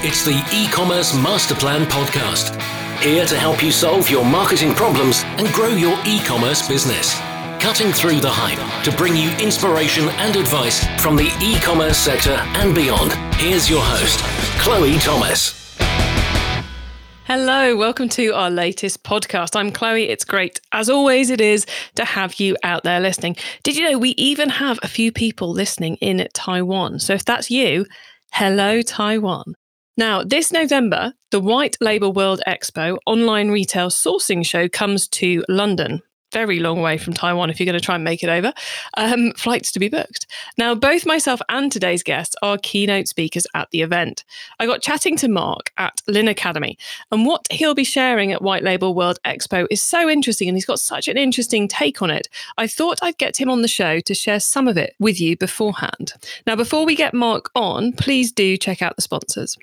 It's the e-commerce master plan podcast. Here to help you solve your marketing problems and grow your e-commerce business. Cutting through the hype to bring you inspiration and advice from the e-commerce sector and beyond. Here's your host, Chloe Thomas. Hello, welcome to our latest podcast. I'm Chloe. It's great, as always, it is to have you out there listening. Did you know we even have a few people listening in Taiwan? So if that's you, hello, Taiwan. Now, this November, the White Label World Expo online retail sourcing show comes to London very long way from Taiwan if you're going to try and make it over. Um, flights to be booked. Now, both myself and today's guests are keynote speakers at the event. I got chatting to Mark at LinnAcademy, and what he'll be sharing at White Label World Expo is so interesting, and he's got such an interesting take on it. I thought I'd get him on the show to share some of it with you beforehand. Now, before we get Mark on, please do check out the sponsors.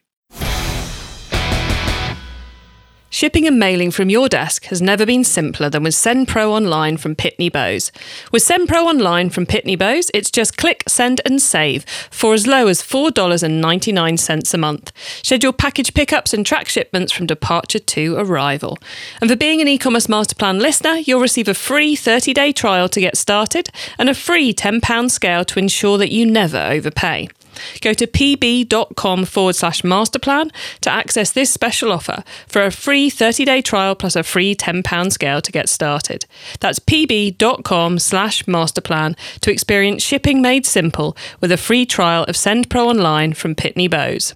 Shipping and mailing from your desk has never been simpler than with SendPro Online from Pitney Bowes. With SendPro Online from Pitney Bowes, it's just click, send, and save for as low as $4.99 a month. Schedule package pickups and track shipments from departure to arrival. And for being an e commerce master plan listener, you'll receive a free 30 day trial to get started and a free £10 scale to ensure that you never overpay. Go to pb.com forward slash masterplan to access this special offer for a free 30 day trial plus a free £10 scale to get started. That's pb.com slash masterplan to experience shipping made simple with a free trial of SendPro Online from Pitney Bowes.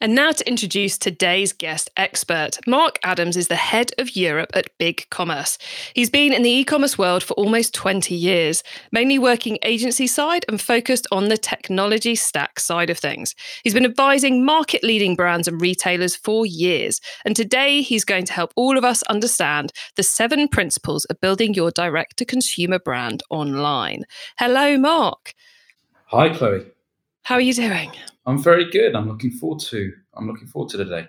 And now to introduce today's guest expert. Mark Adams is the head of Europe at BigCommerce. He's been in the e commerce world for almost 20 years, mainly working agency side and focused on the technology stack side of things. He's been advising market leading brands and retailers for years. And today he's going to help all of us understand the seven principles of building your direct to consumer brand online. Hello, Mark. Hi, Chloe. How are you doing? I'm very good. I'm looking forward to. I'm looking forward to the day.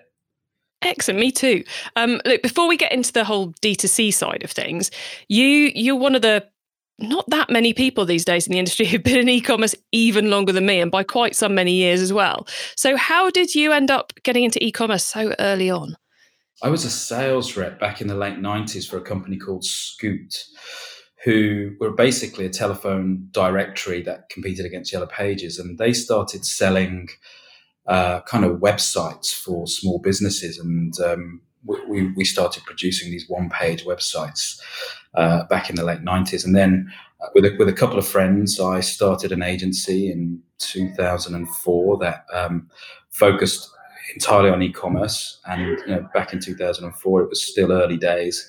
Excellent, me too. Um, look, before we get into the whole D2C side of things, you you're one of the not that many people these days in the industry who've been in e-commerce even longer than me and by quite some many years as well. So how did you end up getting into e-commerce so early on? I was a sales rep back in the late 90s for a company called Scoot who were basically a telephone directory that competed against Yellow Pages, and they started selling uh, kind of websites for small businesses, and um, we, we started producing these one-page websites uh, back in the late '90s, and then uh, with a, with a couple of friends, I started an agency in 2004 that um, focused entirely on e-commerce, and you know, back in 2004, it was still early days.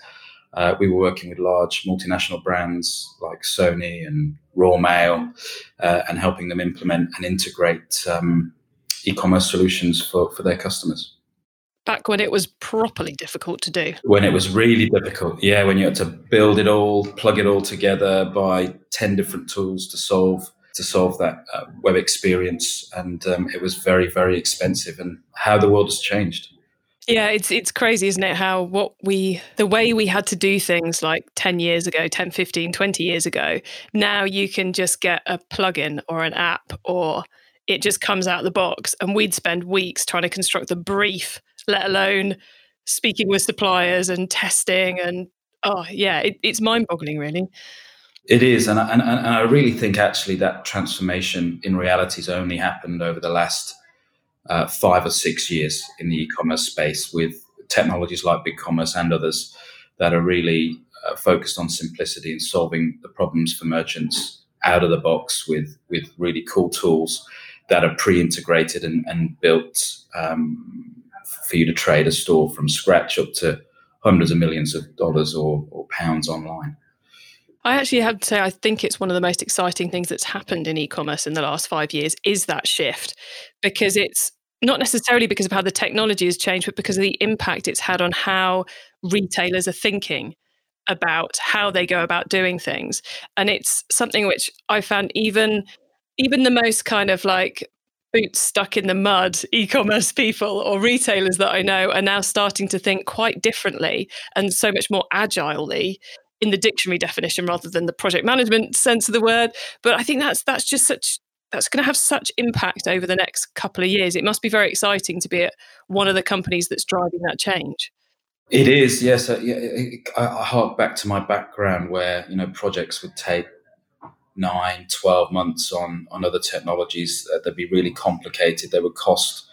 Uh, we were working with large multinational brands like Sony and Royal Mail uh, and helping them implement and integrate um, e-commerce solutions for, for their customers. Back when it was properly difficult to do. When it was really difficult, yeah, when you had to build it all, plug it all together, buy ten different tools to solve to solve that uh, web experience, and um, it was very very expensive. And how the world has changed. Yeah, it's it's crazy, isn't it? How what we the way we had to do things like 10 years ago, 10, 15, 20 years ago, now you can just get a plugin or an app or it just comes out of the box and we'd spend weeks trying to construct the brief, let alone speaking with suppliers and testing and oh yeah, it, it's mind-boggling really. It is, and, and and I really think actually that transformation in reality has only happened over the last uh, five or six years in the e-commerce space with technologies like BigCommerce and others that are really uh, focused on simplicity and solving the problems for merchants out of the box with with really cool tools that are pre-integrated and, and built um, for you to trade a store from scratch up to hundreds of millions of dollars or, or pounds online. I actually have to say, I think it's one of the most exciting things that's happened in e-commerce in the last five years is that shift, because it's not necessarily because of how the technology has changed, but because of the impact it's had on how retailers are thinking about how they go about doing things. And it's something which I found even even the most kind of like boots stuck in the mud e-commerce people or retailers that I know are now starting to think quite differently and so much more agilely in the dictionary definition rather than the project management sense of the word. But I think that's that's just such that's going to have such impact over the next couple of years. It must be very exciting to be at one of the companies that's driving that change. It is, yes. Uh, I, I hark back to my background where you know projects would take nine, 12 months on on other technologies. Uh, they'd be really complicated. They would cost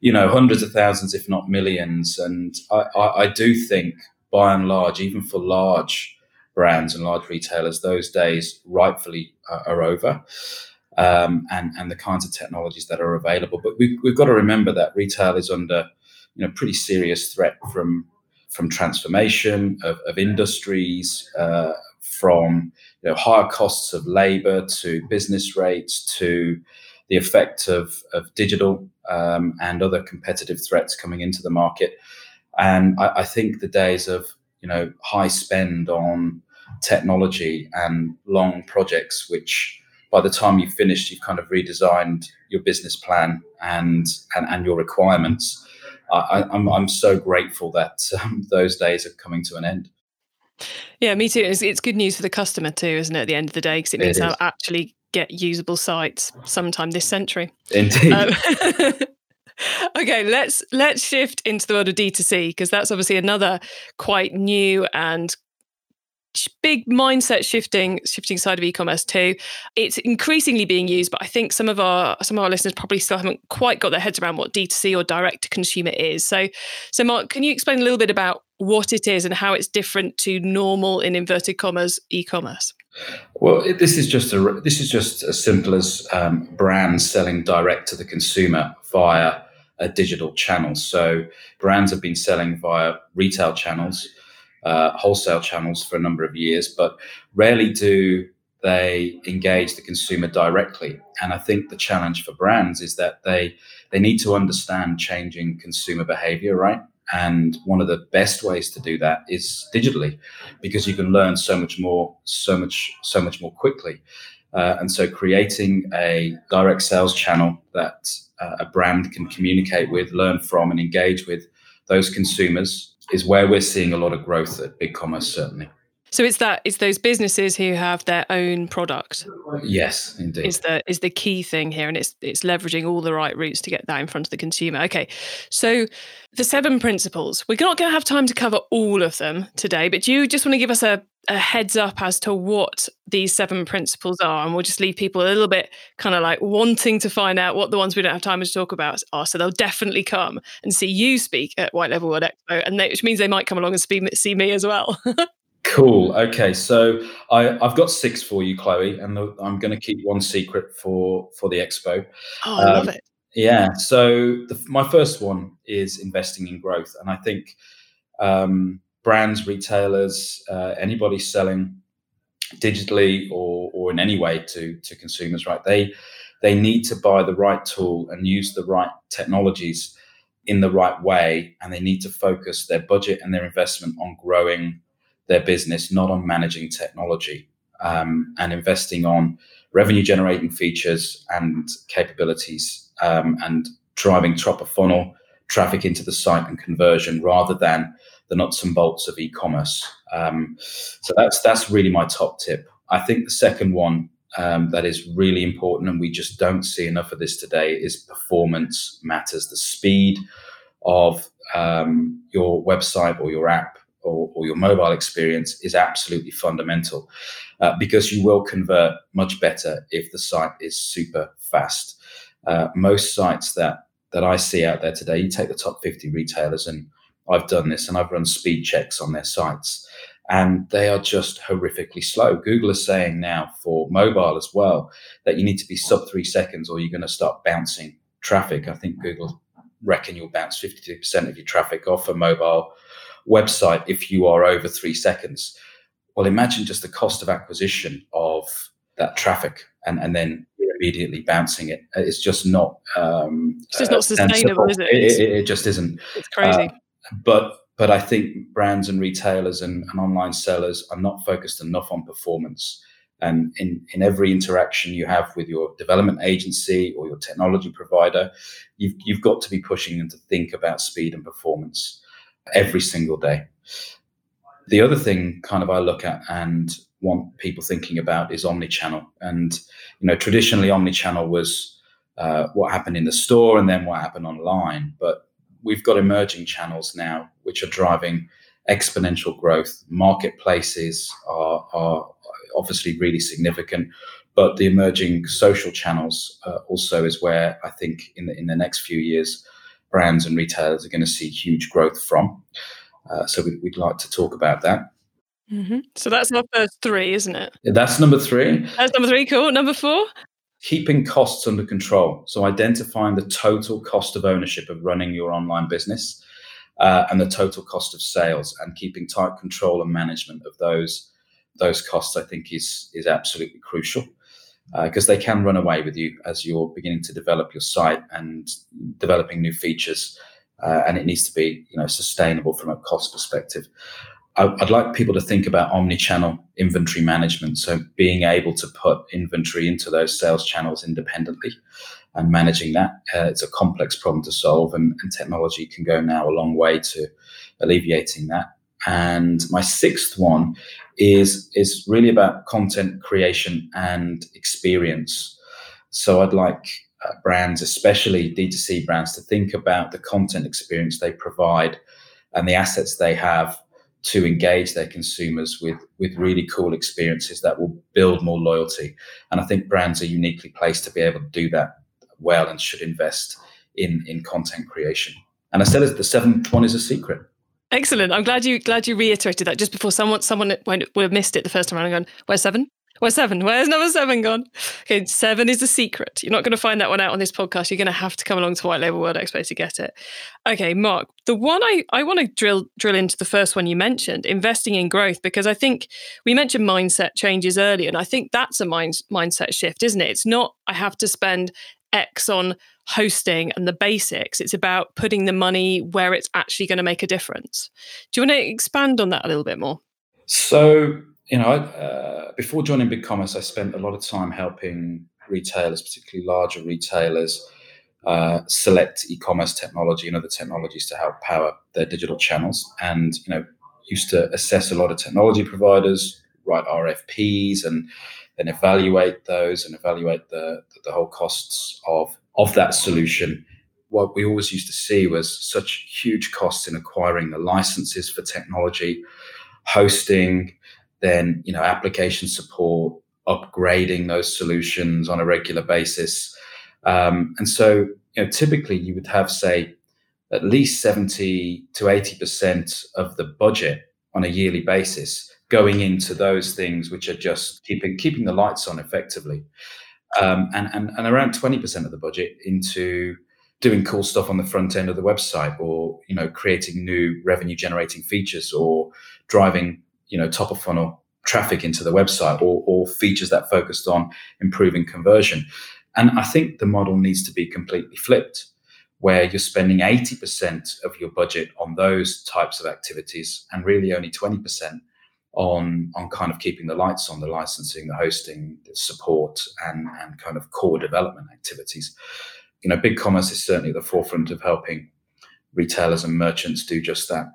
you know hundreds of thousands, if not millions. And I, I, I do think, by and large, even for large brands and large retailers, those days rightfully uh, are over. Um, and and the kinds of technologies that are available. But we've, we've got to remember that retail is under you know pretty serious threat from from transformation of, of industries, uh, from you know, higher costs of labor to business rates to the effect of, of digital um, and other competitive threats coming into the market. And I, I, think the days of you know high spend on technology and long projects, which by the time you've finished, you've kind of redesigned your business plan and and, and your requirements I, am I'm, I'm so grateful that um, those days are coming to an end. Yeah, me too. It's, it's good news for the customer too, isn't it? At the end of the day, because it means they'll actually get usable sites sometime this century. Indeed. Um, okay, let's let's shift into the world of D2C because that's obviously another quite new and big mindset shifting shifting side of e-commerce too. It's increasingly being used but i think some of our some of our listeners probably still haven't quite got their heads around what d2c or direct to consumer is. So so mark can you explain a little bit about what it is and how it's different to normal in inverted commas e-commerce? Well this is just a this is just as simple as um, brands selling direct to the consumer via a digital channel. So brands have been selling via retail channels uh, wholesale channels for a number of years, but rarely do they engage the consumer directly. And I think the challenge for brands is that they they need to understand changing consumer behavior, right? And one of the best ways to do that is digitally, because you can learn so much more, so much, so much more quickly. Uh, and so, creating a direct sales channel that uh, a brand can communicate with, learn from, and engage with those consumers is where we're seeing a lot of growth at BigCommerce, certainly. So it's that it's those businesses who have their own product. Yes, indeed. Is the is the key thing here, and it's it's leveraging all the right routes to get that in front of the consumer. Okay, so the seven principles. We're not going to have time to cover all of them today, but do you just want to give us a a heads up as to what these seven principles are, and we'll just leave people a little bit kind of like wanting to find out what the ones we don't have time to talk about are. So they'll definitely come and see you speak at White Label World Expo, and they, which means they might come along and see me as well. cool. Okay, so I, have got six for you, Chloe, and I'm going to keep one secret for for the expo. Oh, I um, love it. Yeah. So the, my first one is investing in growth, and I think. Um, brands, retailers, uh, anybody selling digitally or, or in any way to, to consumers, right? They they need to buy the right tool and use the right technologies in the right way, and they need to focus their budget and their investment on growing their business, not on managing technology um, and investing on revenue generating features and capabilities um, and driving top of funnel traffic into the site and conversion rather than the nuts and bolts of e-commerce. Um, so that's that's really my top tip. I think the second one um, that is really important, and we just don't see enough of this today, is performance matters. The speed of um, your website or your app or, or, your mobile experience is absolutely fundamental uh, because you will convert much better if the site is super fast. Uh, most sites that that I see out there today, you take the top 50 retailers and I've done this and I've run speed checks on their sites and they are just horrifically slow. Google is saying now for mobile as well that you need to be sub three seconds or you're going to start bouncing traffic. I think Google reckon you'll bounce 52% of your traffic off a mobile website if you are over three seconds. Well, imagine just the cost of acquisition of that traffic and, and then immediately bouncing it. It's just not. Um, it's just not uh, sustainable, is it? It, it? it, just isn't. It's crazy. Uh, but but I think brands and retailers and, and online sellers are not focused enough on performance. And in, in every interaction you have with your development agency or your technology provider, you've, you've got to be pushing them to think about speed and performance every single day. The other thing, kind of, I look at, and want people thinking about is omni-channel. And you know, traditionally, omni-channel was uh, what happened in the store and then what happened online. But we've got emerging channels now which are driving exponential growth. Marketplaces are, are obviously really significant, but the emerging social channels uh, also is where I think in the in the next few years, brands and retailers are going to see huge growth from. Uh, so we, would like to talk about that. Mm-hmm. So that's our first three, isn't it? That's number three. That's number three. Cool. Number four. Keeping costs under control. So identifying the total cost of ownership of running your online business uh, and the total cost of sales, and keeping tight control and management of those those costs. I think is is absolutely crucial because uh, they can run away with you as you're beginning to develop your site and developing new features. Uh, and it needs to be, you know, sustainable from a cost perspective. I, would like people to think about omni-channel inventory management. So being able to put inventory into those sales channels independently and managing that. Uh, it's a complex problem to solve, and, and technology can go now a long way to alleviating that. And my sixth one is is really about content creation and experience. So I'd like uh, brands, especially D2C brands, to think about the content experience they provide and the assets they have to engage their consumers with with really cool experiences that will build more loyalty. And I think brands are uniquely placed to be able to do that well and should invest in in content creation. And I said the seventh one is a secret. Excellent. I'm glad you glad you reiterated that just before someone someone would have missed it the first time around and gone, where's seven? Where's seven? Where's number seven gone? Okay, seven is a secret. You're not going to find that one out on this podcast. You're going to have to come along to White Label World Expo to get it. Okay, Mark, the one I, I want to drill drill into the first one you mentioned, investing in growth, because I think we mentioned mindset changes earlier, and I think that's a mind, mindset shift, isn't it? It's not I have to spend X on hosting and the basics. It's about putting the money where it's actually going to make a difference. Do you want to expand on that a little bit more? So, you know, uh, before joining BigCommerce, I spent a lot of time helping retailers, particularly larger retailers, uh, select e-commerce technology and other technologies to help power their digital channels. And you know, used to assess a lot of technology providers, write RFPs, and then evaluate those and evaluate the, the whole costs of, of that solution. What we always used to see was such huge costs in acquiring the licenses for technology, hosting, then you know application support, upgrading those solutions on a regular basis. Um, and so, you know, typically you would have, say, at least 70 to 80% of the budget on a yearly basis going into those things which are just keeping keeping the lights on effectively, um, and, and and around twenty percent of the budget into doing cool stuff on the front end of the website, or you know creating new revenue generating features, or driving you know top of funnel traffic into the website, or, or features that focused on improving conversion. And I think the model needs to be completely flipped where you're spending 80% of your budget on those types of activities and really only 20% on on kind of keeping the lights on, the licensing, the hosting, the support, and and kind of core development activities. You know, BigCommerce is certainly at the forefront of helping retailers and merchants do just that.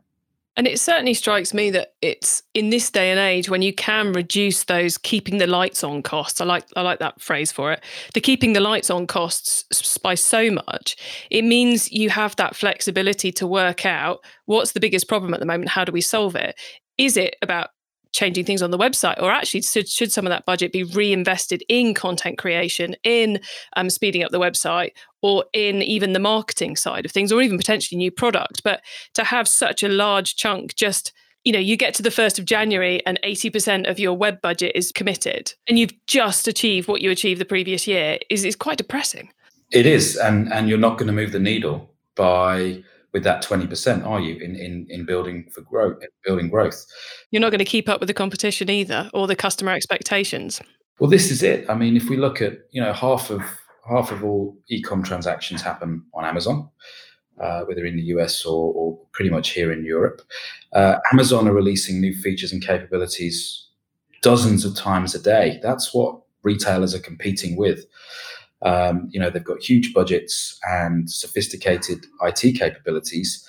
And it certainly strikes me that it's in this day and age when you can reduce those keeping the lights on costs. I like I like that phrase for it. The keeping the lights on costs by so much, it means you have that flexibility to work out what's the biggest problem at the moment, how do we solve it? Is it about changing things on the website or actually should, should some of that budget be reinvested in content creation in um, speeding up the website or in even the marketing side of things or even potentially new product? But to have such a large chunk just you know you get to the 1st of january and 80% of your web budget is committed and you've just achieved what you achieved the previous year is, is quite depressing. It is and and you're not going to move the needle by with that 20% are you in in, in building for growth building growth? You're not going to keep up with the competition either or the customer expectations. Well this is it. I mean if we look at you know half of half of all e-com transactions happen on amazon uh, whether in the us or, or, pretty much here in europe. Uh, amazon are releasing new features and capabilities dozens of times a day. That's what retailers are competing with um, you know, they've got huge budgets and sophisticated IT capabilities,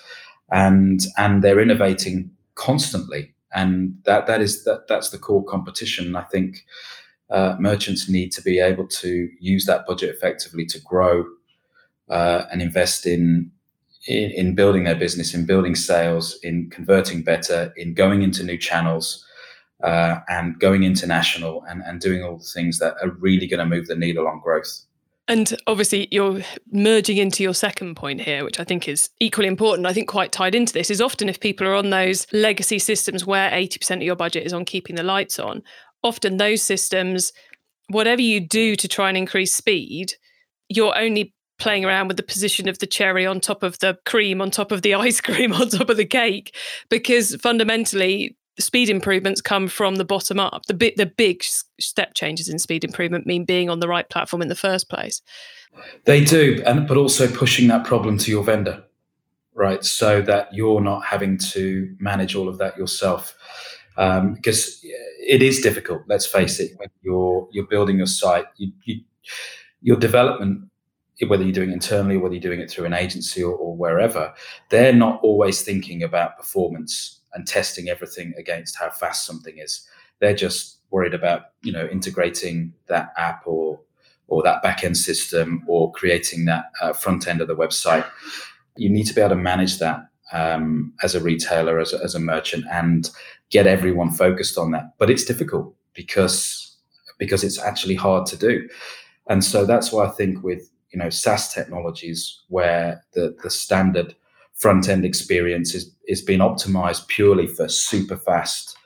and and they're innovating constantly. and that that is that that's the core competition. I think uh, merchants need to be able to use that budget effectively to grow uh, and invest in, in, in building their business, in building sales, in converting better, in going into new channels. Uh, and going international and, and doing all the things that are really going to move the needle on growth. And obviously, you're merging into your second point here, which I think is equally important. I think quite tied into this is often if people are on those legacy systems where 80% of your budget is on keeping the lights on, often those systems, whatever you do to try and increase speed, you're only playing around with the position of the cherry on top of the cream, on top of the ice cream, on top of the cake, because fundamentally, speed improvements come from the bottom up. The bit, the big step changes in speed improvement mean being on the right platform in the first place. They do, and but also pushing that problem to your vendor, right? So that you're not having to manage all of that yourself um, because it is difficult. Let's face it. When you're you're building your site, you, you, your development, whether you're doing it internally whether you're doing it through an agency or, or wherever, they're not always thinking about performance and testing everything against how fast something is. They're just worried about you know integrating that app or or that backend system or creating that uh, front end of the website. You need to be able to manage that um, as a retailer, as a, as a merchant, and get everyone focused on that. But it's difficult because because it's actually hard to do. And so that's why I think with you know SaaS technologies where the the standard front end experience is is being optimized purely for super fast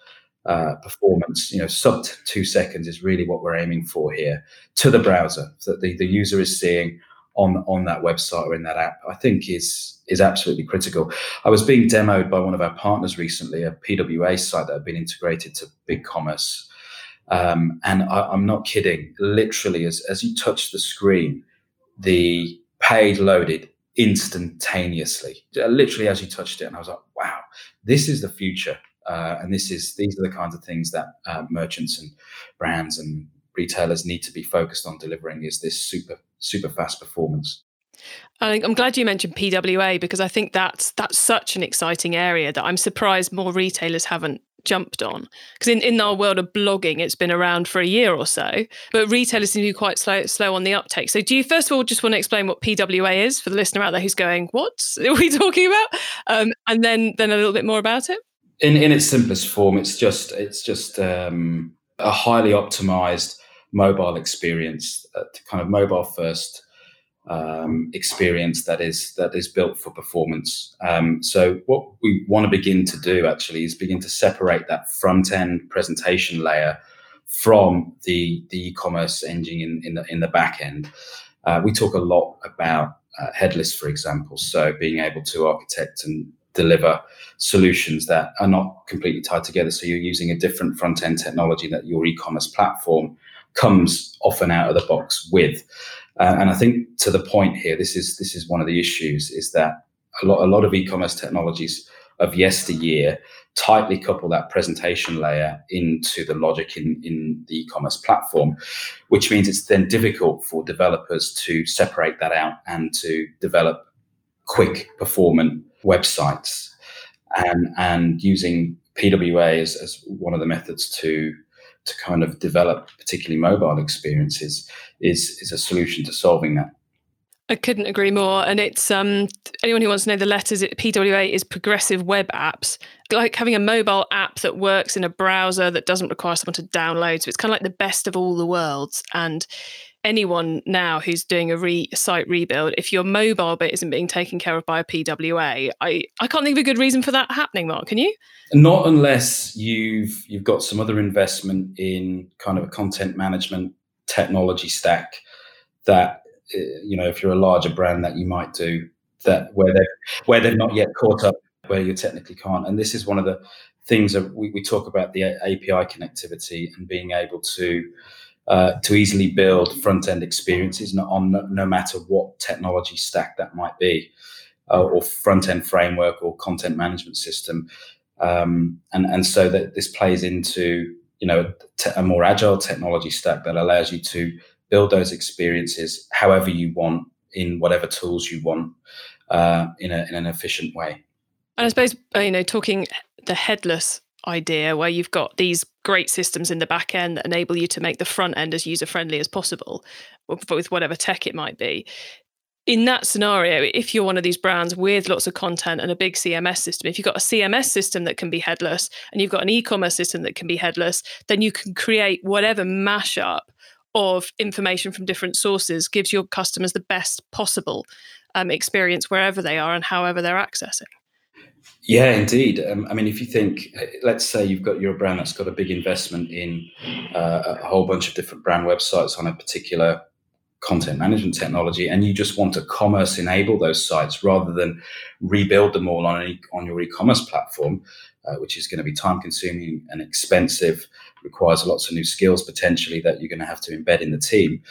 uh, performance. You know, sub two seconds is really what we're aiming for here to the browser that the, the user is seeing on on that website or in that app. I think is is absolutely critical. I was being demoed by one of our partners recently, a PWA site that had been integrated to BigCommerce. Um, and I, am not kidding. Literally, as, as you touch the screen, the page loaded instantaneously. Literally, as you touched it, and I was like, "Wow, this is the future." Uh, and this is these are the kinds of things that uh, merchants and brands and retailers need to be focused on delivering. Is this super super fast performance? I'm glad you mentioned PWA because I think that's that's such an exciting area that I'm surprised more retailers haven't jumped on. Because in, in our world of blogging, it's been around for a year or so, but retailers seem to be quite slow slow on the uptake. So do you first of all just want to explain what PWA is for the listener out there who's going, What are we talking about? Um, and then then a little bit more about it? In in its simplest form, it's just it's just um, a highly optimized mobile experience, uh, kind of mobile first um, experience that is that is built for performance. Um, so what we want to begin to do actually is begin to separate that front end presentation layer from the the e-commerce engine in, in the in the back end. Uh, we talk a lot about uh, headless, for example. So being able to architect and deliver solutions that are not completely tied together. So you're using a different front end technology that your e-commerce platform comes often out of the box with. Uh, and I think to the point here, this is this is one of the issues is that a lot a lot of e-commerce technologies of yesteryear tightly couple that presentation layer into the logic in, in the e-commerce platform, which means it's then difficult for developers to separate that out and to develop quick performant websites. And, and using PWA as, as one of the methods to to kind of develop particularly mobile experiences is is a solution to solving that. I couldn't agree more. And it's um, anyone who wants to know the letters, it, PWA is progressive web apps. Like having a mobile app that works in a browser that doesn't require someone to download. So it's kind of like the best of all the worlds. And anyone now who's doing a re- site rebuild, if your mobile bit isn't being taken care of by a PWA, I, I can't think of a good reason for that happening, Mark. Can you? Not unless you've you've got some other investment in kind of a content management technology stack that uh, you know if you're a larger brand that you might do that where they where they've not yet caught up where you technically can't and this is one of the things that we, we talk about the api connectivity and being able to uh, to easily build front end experiences on no, no, matter what technology stack that might be uh, or front end framework or content management system um, and and so that this plays into you know te- a more agile technology stack that allows you to build those experiences however you want in whatever tools you want uh, in, a, in an efficient way. And I suppose uh, you know talking the headless idea where you've got these great systems in the back end that enable you to make the front end as user friendly as possible with whatever tech it might be in that scenario, if you're one of these brands with lots of content and a big CMS system, if you've got a CMS system that can be headless and you've got an e commerce system that can be headless, then you can create whatever mashup of information from different sources gives your customers the best possible um, experience wherever they are and however they're accessing. Yeah, indeed. Um, I mean, if you think, let's say you've got your brand that's got a big investment in uh, a whole bunch of different brand websites on a particular content management technology and you just want to commerce enable those sites rather than rebuild them all on, on your e-commerce platform uh, which is going to be time consuming and expensive requires lots of new skills potentially that you're going to have to embed in the team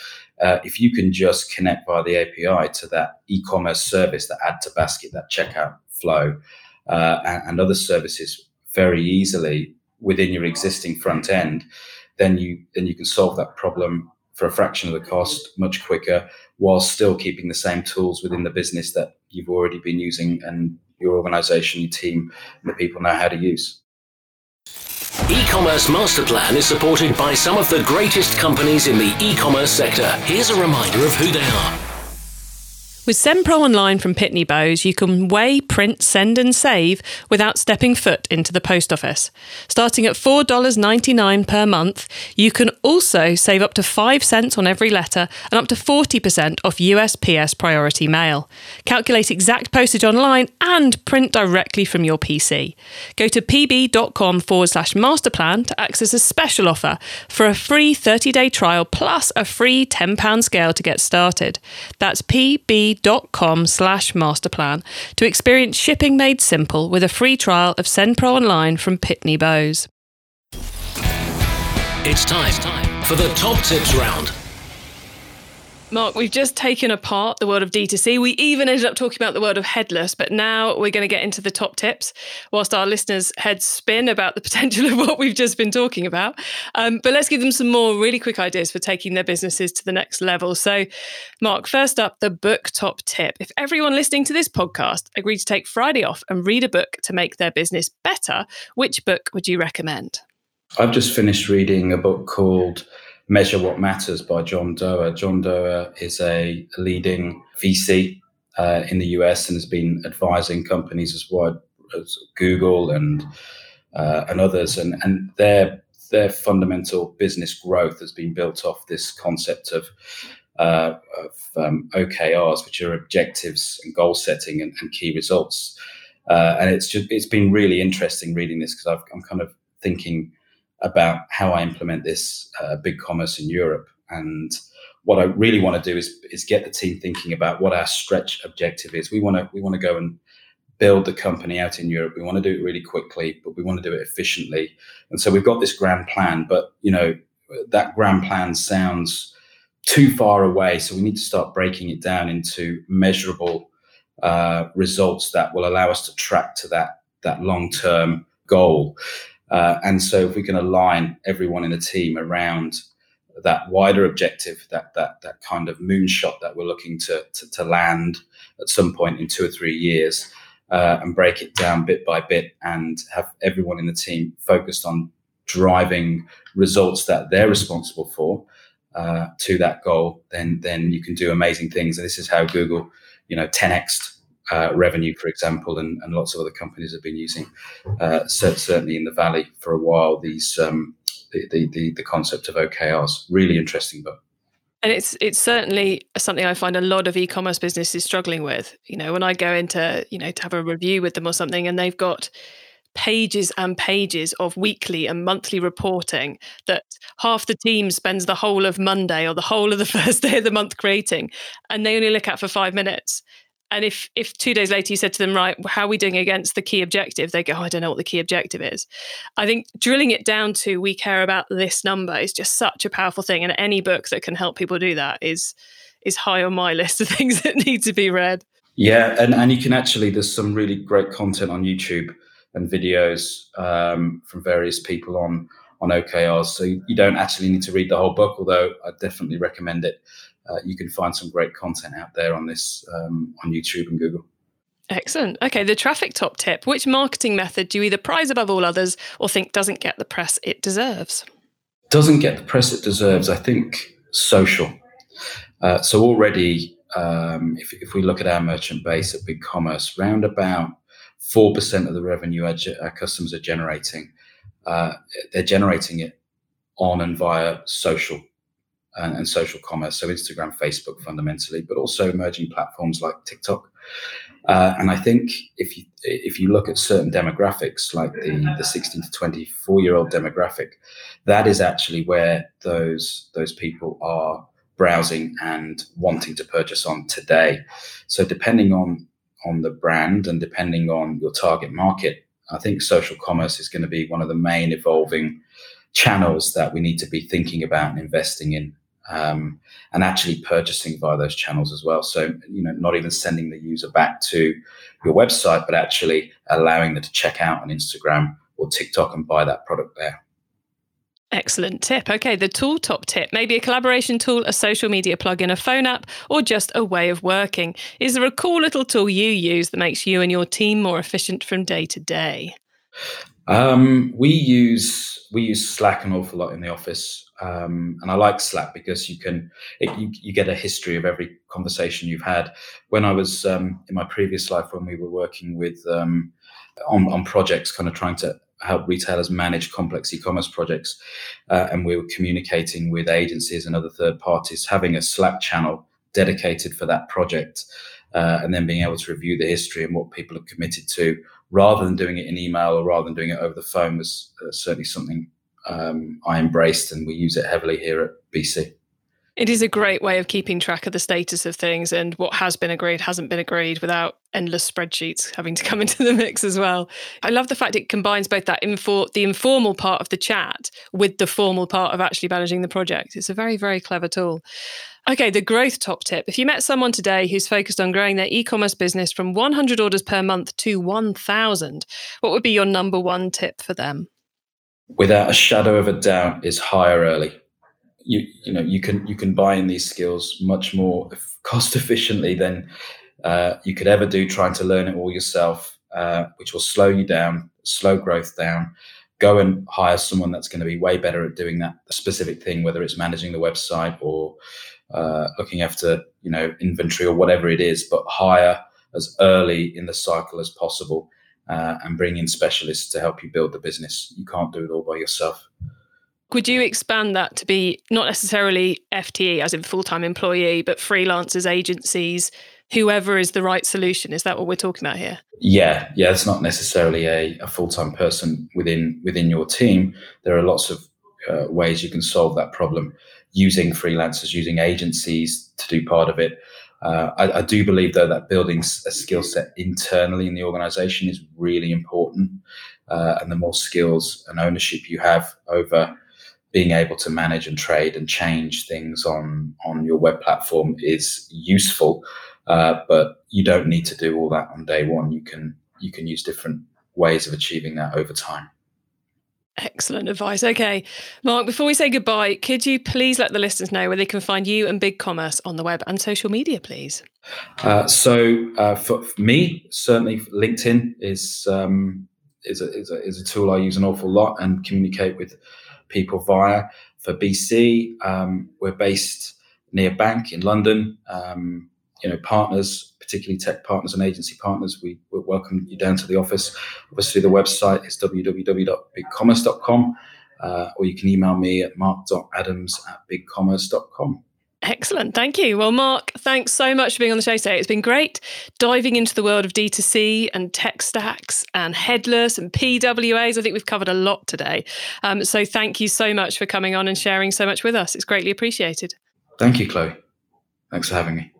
uh, if you can just connect via the api to that e-commerce service that add to basket that checkout flow uh, and, other services very easily within your existing front end then you then you can solve that problem for a fraction of the cost, much quicker, while still keeping the same tools within the business that you've already been using and your organization, your team, and the people know how to use. E-commerce master plan is supported by some of the greatest companies in the e-commerce sector. Here's a reminder of who they are. With SendPro Online from Pitney Bowes, you can weigh, print, send, and save without stepping foot into the post office. Starting at $4.99 per month, you can also save up to 5 cents on every letter and up to 40% off USPS priority mail. Calculate exact postage online and print directly from your PC. Go to pb.com forward slash masterplan to access a special offer for a free 30 day trial plus a free £10 scale to get started. That's pb com slash masterplan to experience shipping made simple with a free trial of SendPro Online from Pitney Bowes. It's time for the top tips round. Mark, we've just taken apart the world of D2C. We even ended up talking about the world of headless, but now we're going to get into the top tips whilst our listeners' heads spin about the potential of what we've just been talking about. Um, but let's give them some more really quick ideas for taking their businesses to the next level. So, Mark, first up, the book top tip. If everyone listening to this podcast agreed to take Friday off and read a book to make their business better, which book would you recommend? I've just finished reading a book called Measure What Matters by John Doerr. John Doerr is a leading VC uh, in the US and has been advising companies as wide as Google and uh, and others, and and their their fundamental business growth has been built off this concept of uh, of um, OKRs, which are objectives and goal setting and, and key results. Uh, and it's just it's been really interesting reading this because I'm kind of thinking about how I implement this uh, BigCommerce in Europe. And what I really want to do is is get the team thinking about what our stretch objective is. We want to we want to go and build the company out in Europe. We want to do it really quickly, but we want to do it efficiently. And so we've got this grand plan, but you know that grand plan sounds too far away. So we need to start breaking it down into measurable uh, results that will allow us to track to that that long term goal. Uh, and so, if we can align everyone in the team around that wider objective, that that that kind of moonshot that we're looking to, to, to land at some point in two or three years, uh, and break it down bit by bit, and have everyone in the team focused on driving results that they're responsible for uh, to that goal, then then you can do amazing things. And this is how Google, you know, 10x uh, revenue, for example, and, and lots of other companies have been using, uh, certainly in the Valley for a while, these um, the, the, the, concept of OKRs. Really interesting book. And it's it's certainly something I find a lot of e-commerce businesses struggling with. You know, when I go into you know to have a review with them or something, and they've got pages and pages of weekly and monthly reporting that half the team spends the whole of Monday or the whole of the first day of the month creating, and they only look at for five minutes. And if if two days later you said to them, right, how are we doing against the key objective? They go, oh, I don't know what the key objective is. I think drilling it down to we care about this number is just such a powerful thing. And any book that can help people do that is is high on my list of things that need to be read. Yeah, and, and you can actually there's some really great content on YouTube and videos um, from various people on on OKRs. So you don't actually need to read the whole book, although I definitely recommend it uh, you can find some great content out there on this um, on YouTube and Google. Excellent. Okay, the traffic top tip. Which marketing method do you either prize above all others or think doesn't get the press it deserves? Doesn't get the press it deserves. I think social. Uh, so already, um, if, if we look at our merchant base at BigCommerce, round about four percent of the revenue our, our, customers are generating, uh, they're generating it on and via social and, and, social commerce, so Instagram, Facebook, fundamentally, but also emerging platforms like TikTok. Uh, and I think if you if you look at certain demographics, like the the 16 to 24 year old demographic, that is actually where those those people are browsing and wanting to purchase on today. So depending on on the brand and depending on your target market, I think social commerce is going to be one of the main evolving channels that we need to be thinking about and investing in um, and actually purchasing via those channels as well. So, you know, not even sending the user back to your website, but actually allowing them to check out on Instagram or TikTok and buy that product there. Excellent tip. Okay, the tool top tip. Maybe a collaboration tool, a social media plugin, a phone app, or just a way of working. Is there a cool little tool you use that makes you and your team more efficient from day to day? Um, we use we use Slack an awful lot in the office, um, and I like Slack because you can it, you, you get a history of every conversation you've had. When I was um, in my previous life, when we were working with um, on on projects, kind of trying to help retailers manage complex e-commerce projects, uh, and we were communicating with agencies and other third parties, having a Slack channel dedicated for that project, uh, and then being able to review the history and what people have committed to rather than doing it in email or rather than doing it over the phone was uh, certainly something um, I embraced, and we use it heavily here at BC. It is a great way of keeping track of the status of things and what has been agreed, hasn't been agreed without endless spreadsheets having to come into the mix as well. I love the fact it combines both that the informal part of the chat with the formal part of actually managing the project. It's a very, very clever tool. Okay, the growth top tip. If you met someone today who's focused on growing their e commerce business from 100 orders per month to 1,000, what would be your number one tip for them? Without a shadow of a doubt, is hire early. You, you know you can you can buy in these skills much more cost efficiently than uh, you could ever do trying to learn it all yourself, uh, which will slow you down, slow growth down, go and hire someone that's going to be way better at doing that specific thing, whether it's managing the website or uh, looking after you know inventory or whatever it is, but hire as early in the cycle as possible uh, and bring in specialists to help you build the business. You can't do it all by yourself. Would you expand that to be not necessarily FTE, as in full time employee, but freelancers, agencies, whoever is the right solution? Is that what we're talking about here? Yeah, yeah. It's not necessarily a, a full time person within within your team. There are lots of uh, ways you can solve that problem using freelancers, using agencies to do part of it. Uh, I, I, do believe, though, that building a skill set internally in the organization is really important. Uh, and the more skills and ownership you have over being able to manage and trade and change things on, on your web platform is useful. Uh, but you don't need to do all that on day one. You can you can use different ways of achieving that over time. Excellent advice. Okay, Mark, before we say goodbye, could you please let the listeners know where they can find you and BigCommerce on the web and social media, please? Uh, so, uh, for, for, me, certainly LinkedIn is, um, is, a, is, a, is, a, tool I use an awful lot and communicate with people via. For BC, um, we're based near Bank in London. Um, you know, partners particularly tech partners and agency partners, we, we welcome you down to the office. Obviously, the website is www.bigcommerce.com, uh, or you can email me at mark.adams at bigcommerce.com. Excellent. Thank you. Well, Mark, thanks so much for being on the show today. It's been great diving into the world of D2C and tech stacks and headless and PWAs. I think we've covered a lot today. Um, so thank you so much for coming on and sharing so much with us. It's greatly appreciated. Thank you, Chloe. Thanks for having me.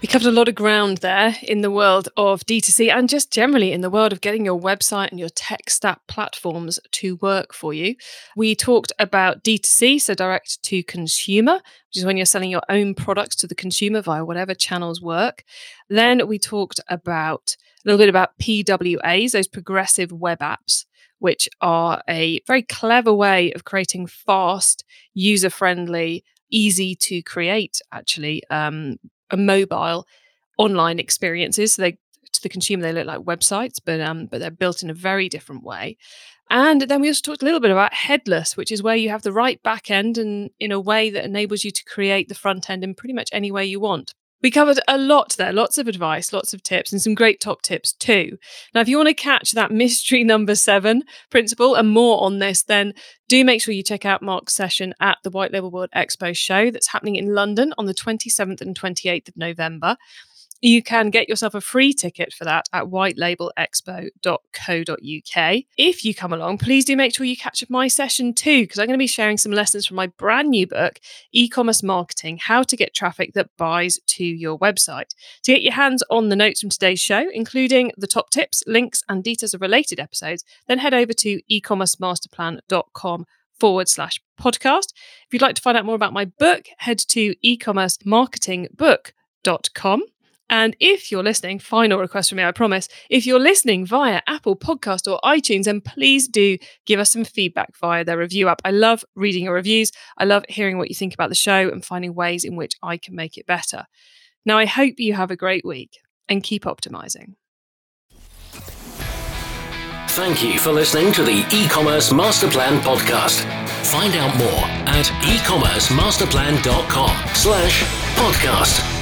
We covered a lot of ground there in the world of D2C and just generally in the world of getting your website and your tech stack platforms to work for you. We talked about D2C, so direct to consumer, which is when you're selling your own products to the consumer via whatever channels work. Then we talked about a little bit about PWAs, those progressive web apps, which are a very clever way of creating fast, user friendly easy to create, actually, um, a mobile online experiences. So they to the consumer they look like websites, but um, but they're built in a very different way. And then we also talked a little bit about headless, which is where you have the right back end and in a way that enables you to create the front end in pretty much any way you want. We covered a lot there, lots of advice, lots of tips, and some great top tips too. Now, if you want to catch that mystery number seven principle and more on this, then do make sure you check out Mark's session at the White Label World Expo show that's happening in London on the 27th and 28th of November. You can get yourself a free ticket for that at whitelabelexpo.co.uk. If you come along, please do make sure you catch up my session too, because I'm going to be sharing some lessons from my brand new book, E Commerce Marketing How to Get Traffic That Buys to Your Website. To get your hands on the notes from today's show, including the top tips, links, and details of related episodes, then head over to ecommercemasterplan.com forward slash podcast. If you'd like to find out more about my book, head to ecommercemarketingbook.com. And if you're listening, final request from me, I promise. If you're listening via Apple Podcast or iTunes, then please do give us some feedback via the review app. I love reading your reviews. I love hearing what you think about the show and finding ways in which I can make it better. Now, I hope you have a great week and keep optimizing. Thank you for listening to the e-commerce master plan podcast. Find out more at ecommercemasterplan.com slash podcast.